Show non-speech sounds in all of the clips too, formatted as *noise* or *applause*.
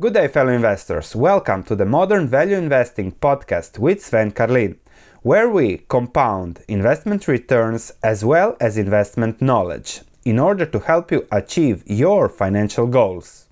Good day, fellow investors. Welcome to the Modern Value Investing podcast with Sven Carlin, where we compound investment returns as well as investment knowledge in order to help you achieve your financial goals.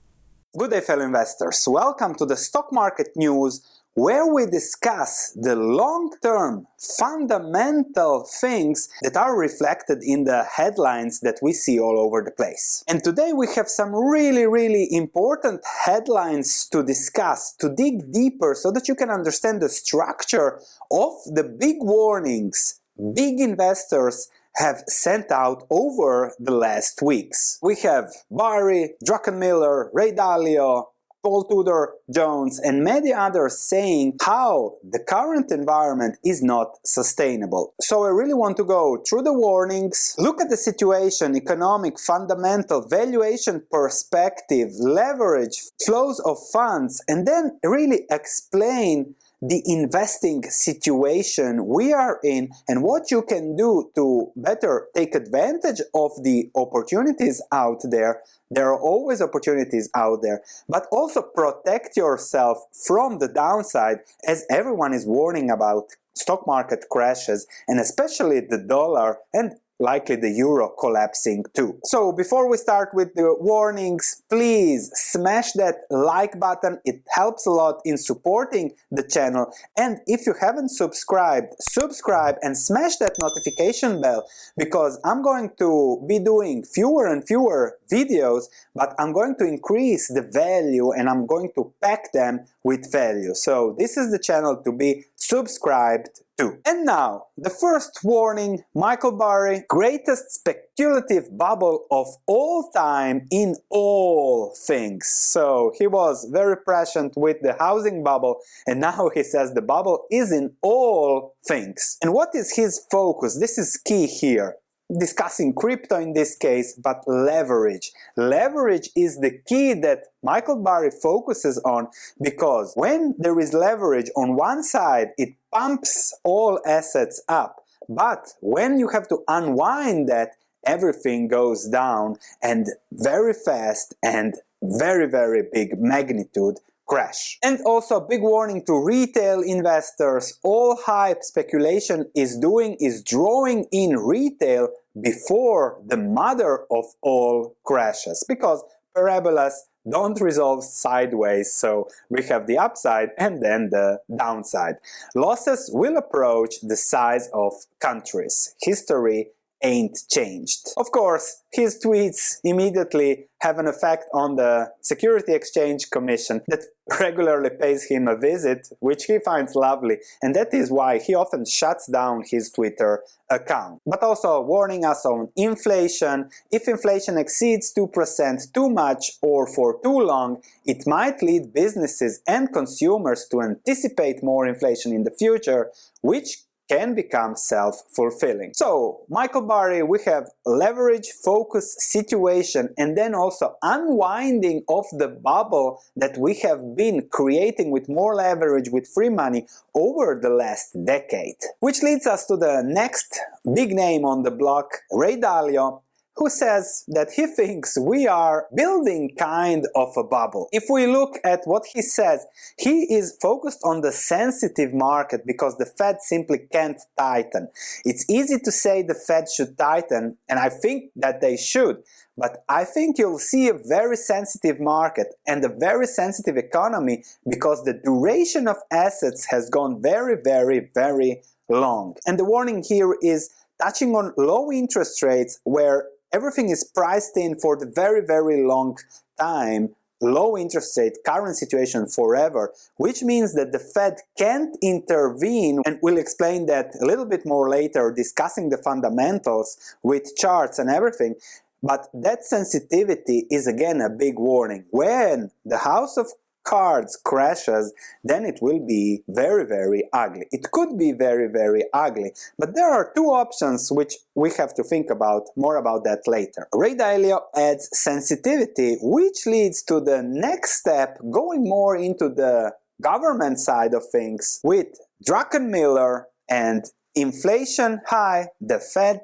Good day, fellow investors. Welcome to the stock market news where we discuss the long-term fundamental things that are reflected in the headlines that we see all over the place. And today we have some really, really important headlines to discuss, to dig deeper so that you can understand the structure of the big warnings big investors have sent out over the last weeks. We have Burry, Druckenmiller, Ray Dalio, Paul Tudor Jones, and many others saying how the current environment is not sustainable. So I really want to go through the warnings, look at the situation, economic, fundamental, valuation perspective, leverage, flows of funds, and then really explain the investing situation we are in and what you can do to better take advantage of the opportunities out there. There are always opportunities out there, but also protect yourself from the downside as everyone is warning about stock market crashes and especially the dollar and likely the euro collapsing too. So before we start with the warnings, please smash that like button. It helps a lot in supporting the channel. And if you haven't subscribed, subscribe and smash that notification bell because I'm going to be doing fewer and fewer videos, but I'm going to increase the value and I'm going to pack them with value. So this is the channel to be subscribed to. And now, the first warning, Michael Burry, greatest speculative bubble of all time in all things. So he was very prescient with the housing bubble and now he says the bubble is in all things. And what is his focus? This is key here discussing crypto in this case, but leverage. Leverage is the key that Michael Burry focuses on because when there is leverage on one side, it pumps all assets up. But when you have to unwind that, everything goes down and very fast and very, very big magnitude crash. And also big warning to retail investors, all hype speculation is doing is drawing in retail before the mother of all crashes because parabolas don't resolve sideways, so we have the upside and then the downside. Losses will approach the size of countries. History ain't changed. Of course, his tweets immediately have an effect on the Security Exchange Commission that *laughs* regularly pays him a visit, which he finds lovely, and that is why he often shuts down his Twitter account. But also warning us on inflation. If inflation exceeds 2% too much or for too long, it might lead businesses and consumers to anticipate more inflation in the future, which can become self-fulfilling. So, Michael Burry, we have leverage, focus, situation, and then also unwinding of the bubble that we have been creating with more leverage with free money over the last decade. Which leads us to the next big name on the block, Ray Dalio, who says that he thinks we are building kind of a bubble. If we look at what he says, he is focused on the sensitive market because the Fed simply can't tighten. It's easy to say the Fed should tighten, and I think that they should, but I think you'll see a very sensitive market and a very sensitive economy because the duration of assets has gone very, very, very long. And the warning here is touching on low interest rates where everything is priced in for the very, very long time, low interest rate, current situation forever, which means that the Fed can't intervene, and we'll explain that a little bit more later, discussing the fundamentals with charts and everything. But that sensitivity is again a big warning. When the House of cards crashes, then it will be very, very ugly. It could be very, very ugly, but there are two options which we have to think about, more about that later. Ray Dalio adds sensitivity, which leads to the next step, going more into the government side of things with Druckenmiller and inflation high, the Fed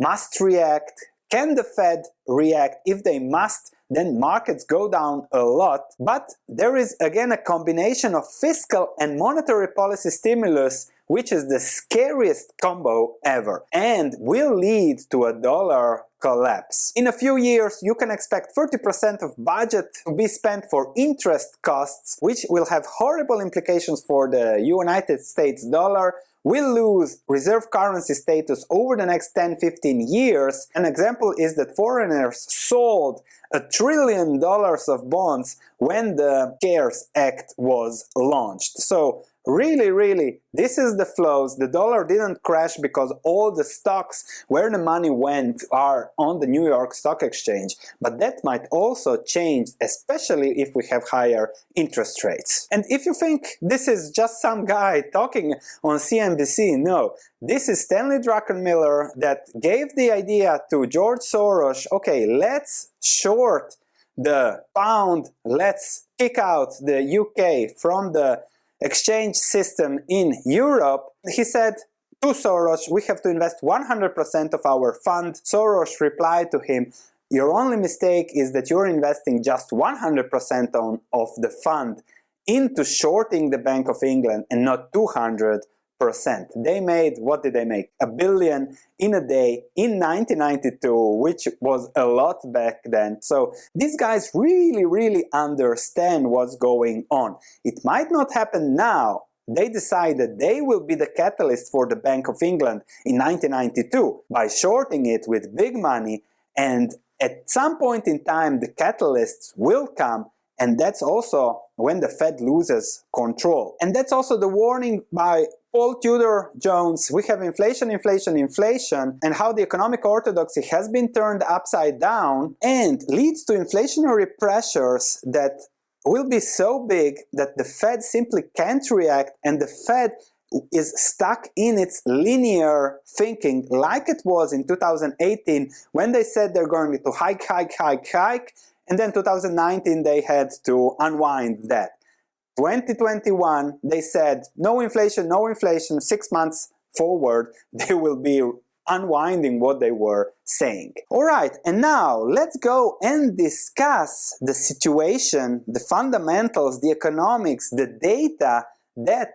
must react. Can the Fed react? If they must, then markets go down a lot. But there is again a combination of fiscal and monetary policy stimulus which is the scariest combo ever and will lead to a dollar collapse. In a few years, you can expect 30% of budget to be spent for interest costs, which will have horrible implications for the United States dollar, will lose reserve currency status over the next 10-15 years. An example is that foreigners sold a trillion dollars of bonds when the CARES Act was launched. So really, really, this is the flows. The dollar didn't crash because all the stocks where the money went are on the New York Stock Exchange. But that might also change, especially if we have higher interest rates. And if you think this is just some guy talking on CNBC, no. This is Stanley Druckenmiller that gave the idea to George Soros, okay, let's short the pound, let's kick out the UK from the exchange system in Europe, he said to Soros, we have to invest 100% of our fund. Soros replied to him, your only mistake is that you're investing just 100% on, of the fund into shorting the Bank of England and not 200 percent. They made, what did they make? A billion in a day in 1992, which was a lot back then. So these guys really, really understand what's going on. It might not happen now, they decided they will be the catalyst for the Bank of England in 1992 by shorting it with big money and at some point in time the catalysts will come and that's also when the Fed loses control. And that's also the warning by Paul Tudor Jones, we have inflation, inflation, inflation, and how the economic orthodoxy has been turned upside down and leads to inflationary pressures that will be so big that the Fed simply can't react and the Fed is stuck in its linear thinking like it was in 2018 when they said they're going to hike, hike, hike, hike, and then 2019 they had to unwind that. 2021, they said no inflation, no inflation, six months forward, *laughs* they will be unwinding what they were saying. Alright, and now let's go and discuss the situation, the fundamentals, the economics, the data that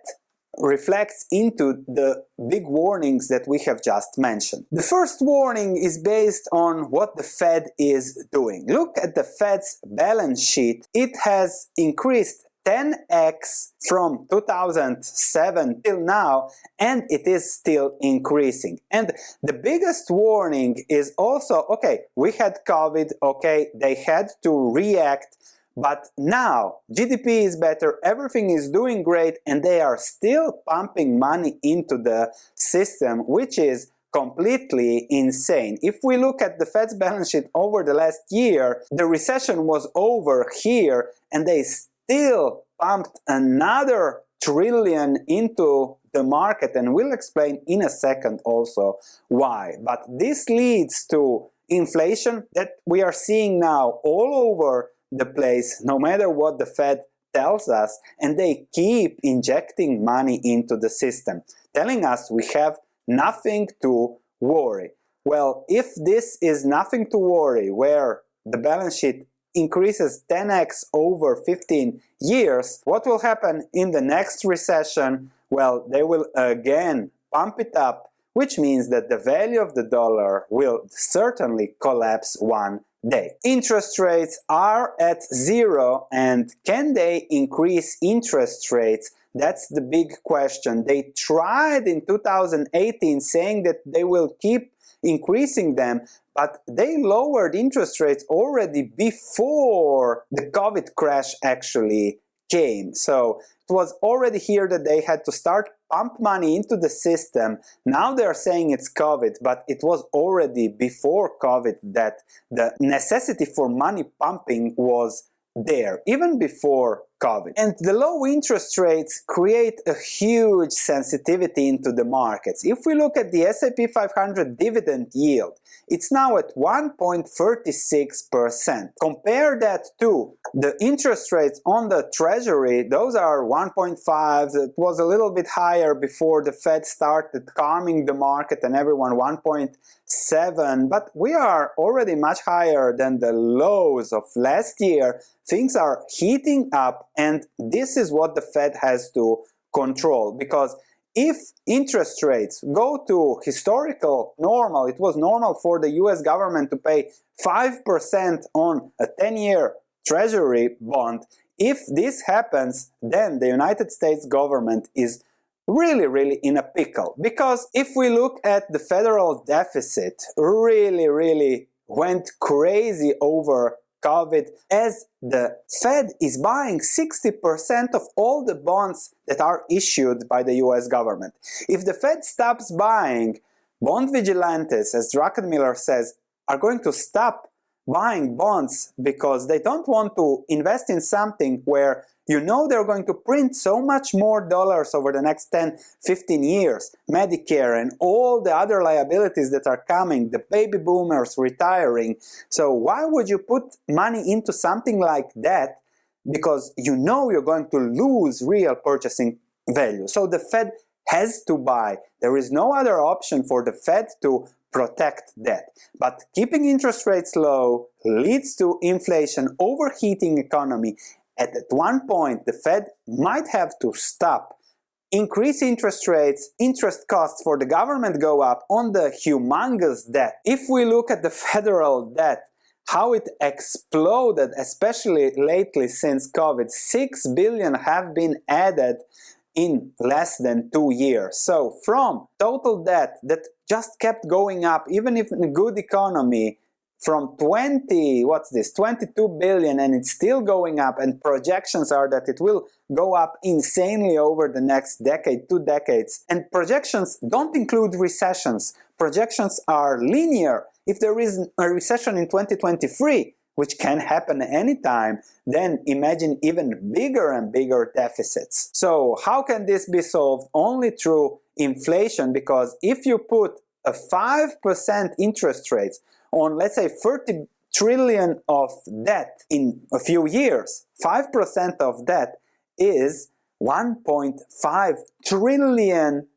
reflects into the big warnings that we have just mentioned. The first warning is based on what the Fed is doing. Look at the Fed's balance sheet. It has increased 10x from 2007 till now and it is still increasing and the biggest warning is also okay we had covid okay they had to react but now GDP is better, everything is doing great, and they are still pumping money into the system, which is completely insane. If we look at the Fed's balance sheet over the last year, the recession was over here, and they still pumped another trillion into the market and we'll explain in a second also why. But this leads to inflation that we are seeing now all over the place, no matter what the Fed tells us, and they keep injecting money into the system, telling us we have nothing to worry. Well, if this is nothing to worry, where the balance sheet increases 10x over 15 years, what will happen in the next recession? Well, they will again pump it up, which means that the value of the dollar will certainly collapse one day. Interest rates are at zero, and can they increase interest rates? That's the big question. They tried in 2018 saying that they will keep increasing them, but they lowered interest rates already before the COVID crash actually came. So it was already here that they had to start pump money into the system. Now they're saying it's COVID, but it was already before COVID that the necessity for money pumping was there, even before COVID. And the low interest rates create a huge sensitivity into the markets. If we look at the S&P 500 dividend yield, it's now at 1.36%. Compare that to the interest rates on the treasury, those are 1.5. It was a little bit higher before the Fed started calming the market and everyone 1.7, but we are already much higher than the lows of last year. Things are heating up and this is what the Fed has to control because if interest rates go to historical normal, it was normal for the US government to pay 5% on a 10 year treasury bond. If this happens, then the United States government is really, really in a pickle. Because if we look at the federal deficit, really, really went crazy over COVID as the Fed is buying 60% of all the bonds that are issued by the US government. If the Fed stops buying, bond vigilantes, as Druckenmiller says, are going to stop buying bonds because they don't want to invest in something where you know they're going to print so much more dollars over the next 10, 15 years. Medicare and all the other liabilities that are coming, the baby boomers retiring. So why would you put money into something like that? Because you know you're going to lose real purchasing value. So the Fed has to buy. There is no other option for the Fed to protect that. But keeping interest rates low leads to inflation, overheating economy. At one point, the Fed might have to stop, increase interest rates, interest costs for the government go up on the humongous debt. If we look at the *laughs* federal debt, how it exploded, especially lately since COVID, 6 billion have been added in less than two years. So from total debt that just kept going up, even if in a good economy, from 20, what's this, 22 billion, and it's still going up, and projections are that it will go up insanely over the next decade, two decades. And projections don't include recessions. Projections are linear. If there is a recession in 2023, which can happen anytime, then imagine even bigger and bigger deficits. So how can this be solved? Only through inflation, because if you put a 5% interest rate on, let's say, 30 trillion of debt in a few years, 5% of that is 1.5 trillion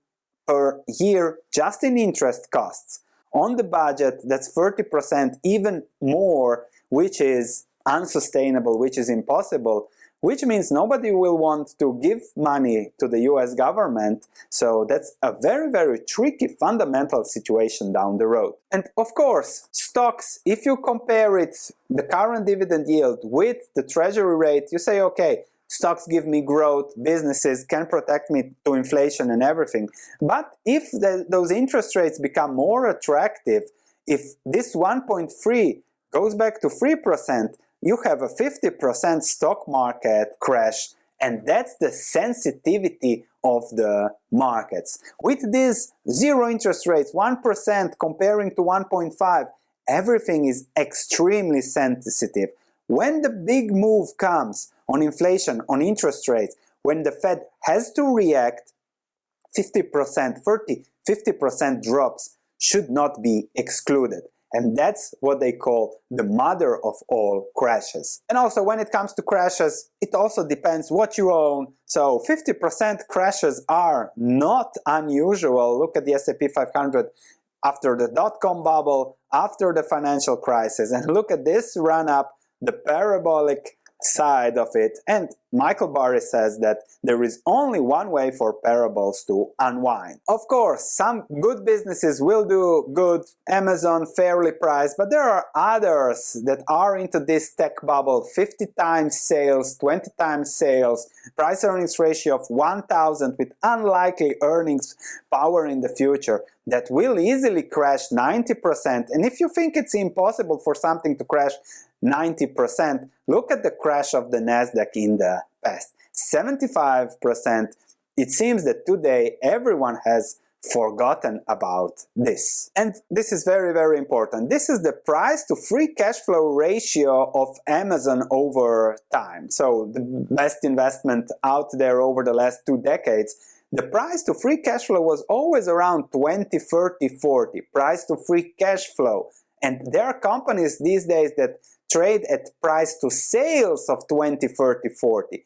per year just in interest costs. On the budget, that's 30%, even more which is unsustainable, which is impossible, which means nobody will want to give money to the US government. So that's a very, very tricky fundamental situation down the road. And of course, stocks, if you compare it, the current dividend yield with the treasury rate, you say, okay, stocks give me growth, businesses can protect me to inflation and everything. But if the, those interest rates become more attractive, if this 1.3 goes back to 3%, you have a 50% stock market crash and that's the sensitivity of the markets. With these zero interest rates, 1% comparing to 1.5, everything is extremely sensitive. When the big move comes on inflation, on interest rates, when the Fed has to react, 50%, 30, 50% drops should not be excluded. And that's what they call the mother of all crashes. And also when it comes to crashes, it also depends what you own. So 50% crashes are not unusual. Look at the S&P 500 after the dot-com bubble, after the financial crisis, and look at this run up, the parabolic side of it. And Michael Burry says that there is only one way for parables to unwind. Of course, some good businesses will do good, Amazon fairly priced, but there are others that are into this tech bubble 50 times sales, 20 times sales, price earnings ratio of 1000 with unlikely earnings power in the future that will easily crash 90%. And if you think it's impossible for something to crash 90%. Look at the crash of the Nasdaq in the past. 75%. It seems that today everyone has forgotten about this. And this is very, very important. This is the price to free cash flow ratio of Amazon over time. So the best investment out there over the last two decades. The price to free cash flow was always around 20, 30, 40. Price to free cash flow. And there are companies these days that trade at price to sales of 20, 30, 40.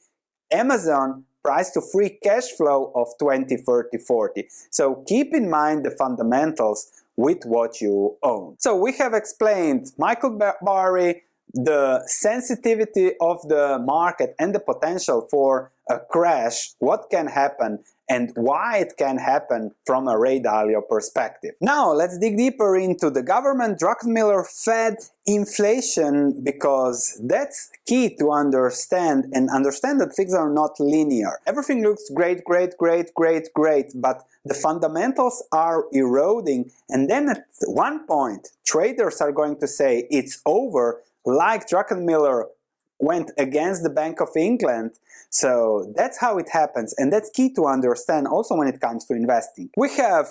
Amazon price to free cash flow of 20, 30, 40. So keep in mind the fundamentals with what you own. So we have explained Michael Burry, the sensitivity of the market and the potential for a crash, what can happen, and why it can happen from a Ray Dalio perspective. Now let's dig deeper into the government, Druckenmiller, Fed, inflation, because that's key to understand and understand that things are not linear. Everything looks great, great, great, great, great, but the fundamentals are eroding and then at one point traders are going to say it's over like Druckenmiller went against the Bank of England. So that's how it happens, and that's key to understand also when it comes to investing. We have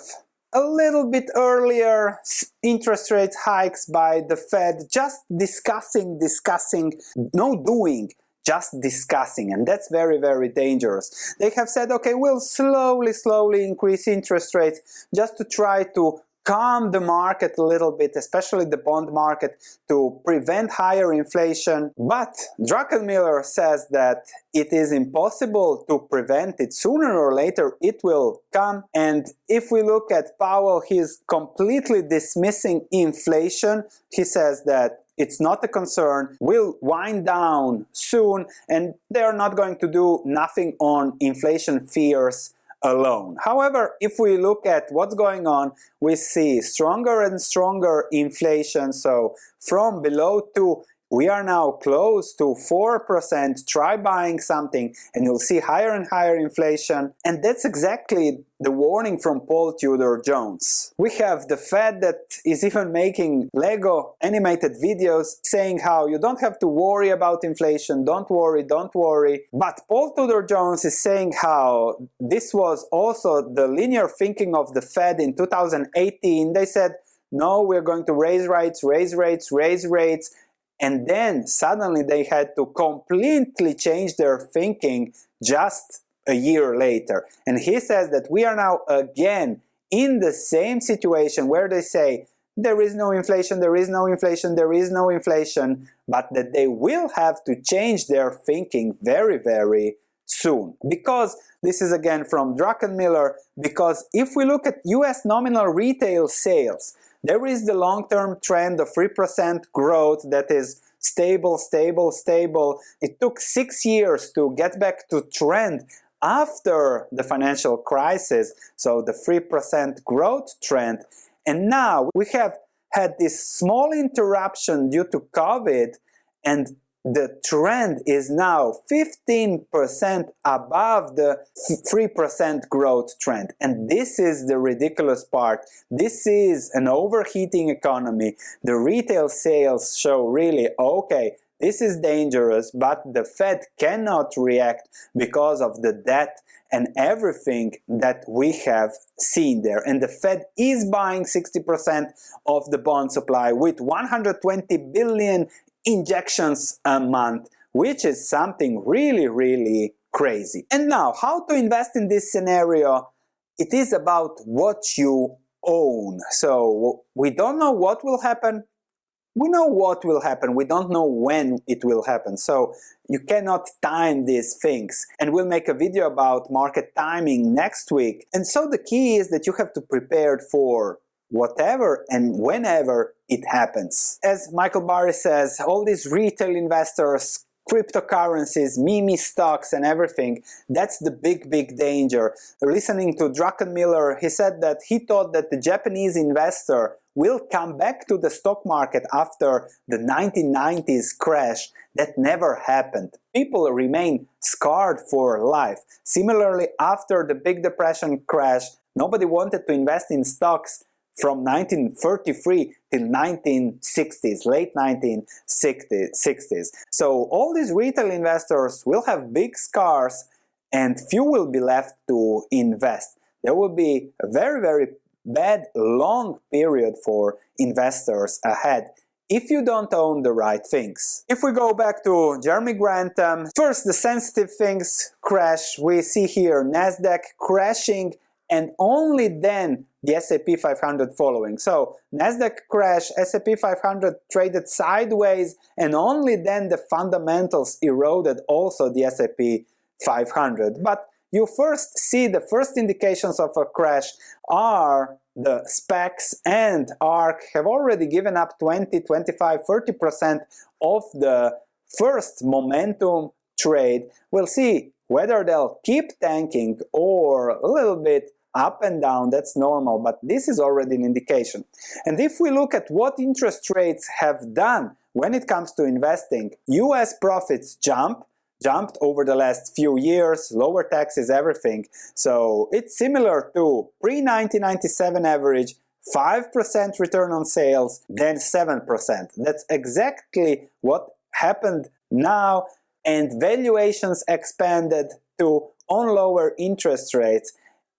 a little bit earlier interest rate hikes by the Fed, just discussing, discussing, no doing just discussing, and that's very, very dangerous. They have said, okay, we'll slowly, slowly increase interest rates just to try to calm the market a little bit, especially the bond market, to prevent higher inflation. But Druckenmiller says that it is impossible to prevent it. Sooner or later, it will come. And if we look at Powell, he's completely dismissing inflation. He says that it's not a concern, will wind down soon, and they're not going to do nothing on inflation fears alone. However, if we look at what's going on, we see stronger and stronger inflation. So from below 2 we are now close to 4%. Try buying something and you'll see higher and higher inflation. And that's exactly the warning from Paul Tudor Jones. We have the Fed that is even making Lego animated videos saying how you don't have to worry about inflation, don't worry, don't worry. But Paul Tudor Jones is saying how this was also the linear thinking of the Fed in 2018. They said, no, we're going to raise rates, raise rates, raise rates, and then suddenly they had to completely change their thinking just a year later. And he says that we are now again in the same situation where they say there is no inflation, there is no inflation, there is no inflation, but that they will have to change their thinking very, very soon. Because this is again from Druckenmiller, because if we look at US nominal retail sales, there is the long-term trend of 3% growth that is stable, stable, stable. It took six years to get back to trend after the financial crisis, so the 3% growth trend. And now we have had this small interruption due to COVID, and the trend is now 15% above the 3% growth trend. And this is the ridiculous part. This is an overheating economy. The retail sales show really, okay, this is dangerous, but the Fed cannot react because of the debt and everything that we have seen there. And the Fed is buying 60% of the bond supply with 120 billion injections a month, which is something really, really crazy. And now, how to invest in this scenario? It is about what you own. So we don't know what will happen. We know what will happen. We don't know when it will happen. So you cannot time these things. And we'll make a video about market timing next week. And so the key is that you have to prepare for whatever and whenever it happens. As Michael Burry says, all these retail investors, cryptocurrencies, meme stocks and everything, that's the big, big danger. Listening to Druckenmiller, he said that he thought that the Japanese investor will come back to the stock market after the 1990s crash that never happened. People remain scarred for life. Similarly, after the big depression crash, nobody wanted to invest in stocks from 1933 till 1960s, late 1960s. So all these retail investors will have big scars and few will be left to invest. there will be a very, very bad long period for investors ahead if you don't own the right things. If we go back to Jeremy Grantham, first the sensitive things crash. We see here Nasdaq crashing and only then the S&P 500 following. So Nasdaq crash, S&P 500 traded sideways and only then the fundamentals eroded also the S&P 500. But you first see the first indications of a crash are the SPACs and ARK have already given up 20, 25, 30% of the first momentum trade. We'll see whether they'll keep tanking or a little bit up and down, that's normal, but this is already an indication. And if we look at what interest rates have done when it comes to investing, US profits jump, jumped over the last few years, lower taxes, everything. So it's similar to pre-1997 average, 5% return on sales, then 7%. That's exactly what happened now and valuations expanded to on lower interest rates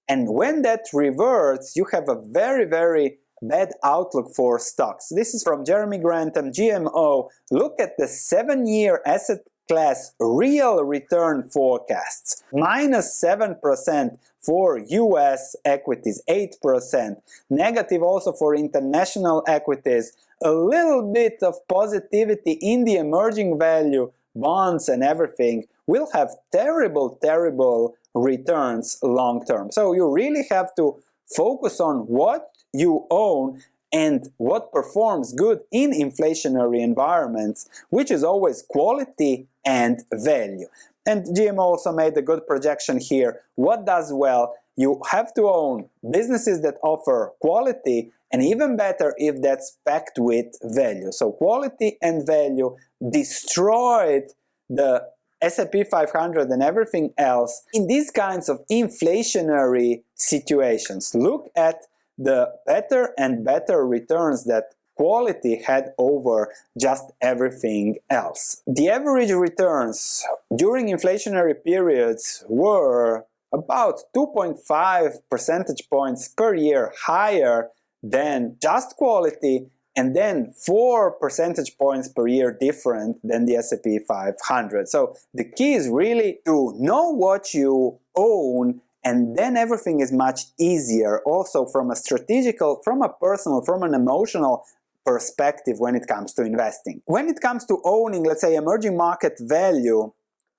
and when that reverts, you have a very, very bad outlook for stocks. This is from Jeremy Grantham, GMO. Look at the seven year asset class real return forecasts minus 7% for US equities, 8%, negative also for international equities, a little bit of positivity in the emerging value bonds and everything We'll have terrible, terrible returns long term. So you really have to focus on what you own and what performs good in inflationary environments, which is always quality and value. And GM also made a good projection here. What does well? You have to own businesses that offer quality and even better if that's packed with value. So quality and value destroyed the S&P 500 and everything else in these kinds of inflationary situations. Look at the better and better returns that quality had over just everything else. The average returns during inflationary periods were about 2.5 percentage points per year higher than just quality and then four percentage points per year different than the S&P 500. So the key is really to know what you own and then everything is much easier also from a strategical, from a personal, from an emotional perspective when it comes to investing. When it comes to owning, let's say, emerging market value,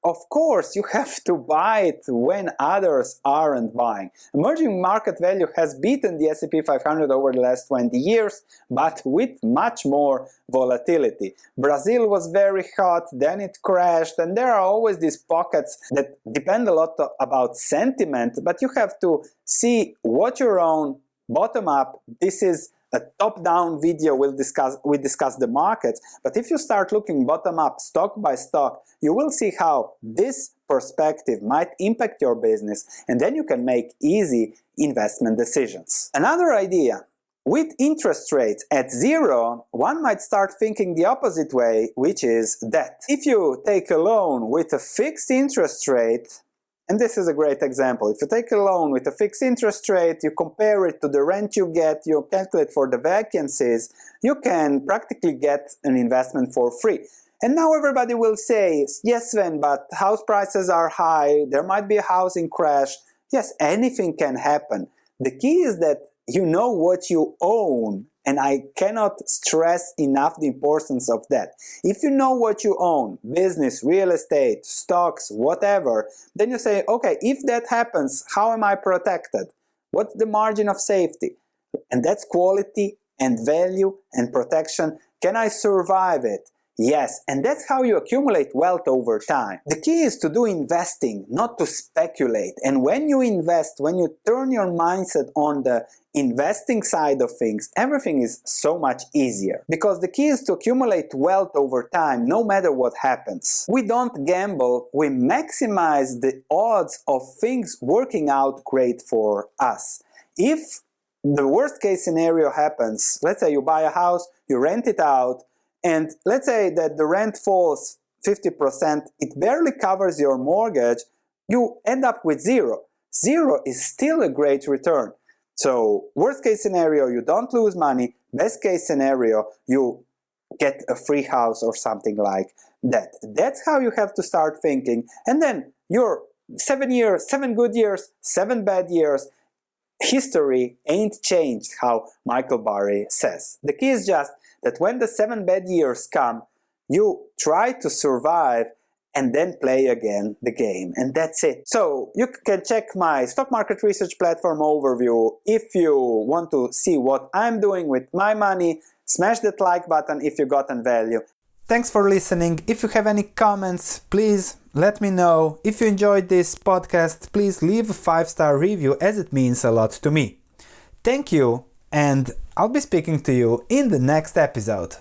of course, you have to buy it when others aren't buying. Emerging market value has beaten the S&P 500 over the last 20 years, but with much more volatility. Brazil was very hot, then it crashed, and there are always these pockets that depend a lot about sentiment, but you have to see what your own bottom up. This is a top-down video will discuss we discuss the markets but if you start looking bottom up stock by stock you will see how this perspective might impact your business and then you can make easy investment decisions another idea with interest rates at zero, one might start thinking the opposite way, which is debt. If you take a loan with a fixed interest rate, and this is a great example. If you take a loan with a fixed interest rate, you compare it to the rent you get, you calculate for the vacancies, you can practically get an investment for free. And now everybody will say, yes, Sven, but house prices are high, there might be a housing crash. Yes, anything can happen. The key is that you know what you own and I cannot stress enough the importance of that. If you know what you own, business, real estate, stocks, whatever, then you say, okay, if that happens, how am I protected? What's the margin of safety? And that's quality and value and protection. Can I survive it? Yes, and that's how you accumulate wealth over time. The key is to do investing, not to speculate. And when you invest, when you turn your mindset on the investing side of things, everything is so much easier. Because the key is to accumulate wealth over time, no matter what happens. We don't gamble, we maximize the odds of things working out great for us. If the worst case scenario happens, let's say you buy a house, you rent it out, and let's say that the rent falls 50%, it barely covers your mortgage, you end up with zero. zero is still a great return. So, worst case scenario, you don't lose money. Best case scenario, you get a free house or something like that. That's how you have to start thinking. And then your seven years, seven good years, seven bad years, history ain't changed, how Michael Burry says. The key is just that when the seven bad years come, you try to survive and then play again the game. And that's it. So you can check my stock market research platform overview if you want to see what I'm doing with my money. Smash that like button if you gotten value. Thanks for listening. If you have any comments, please let me know. If you enjoyed this podcast, please leave a five star review as it means a lot to me. Thank you, and I'll be speaking to you in the next episode.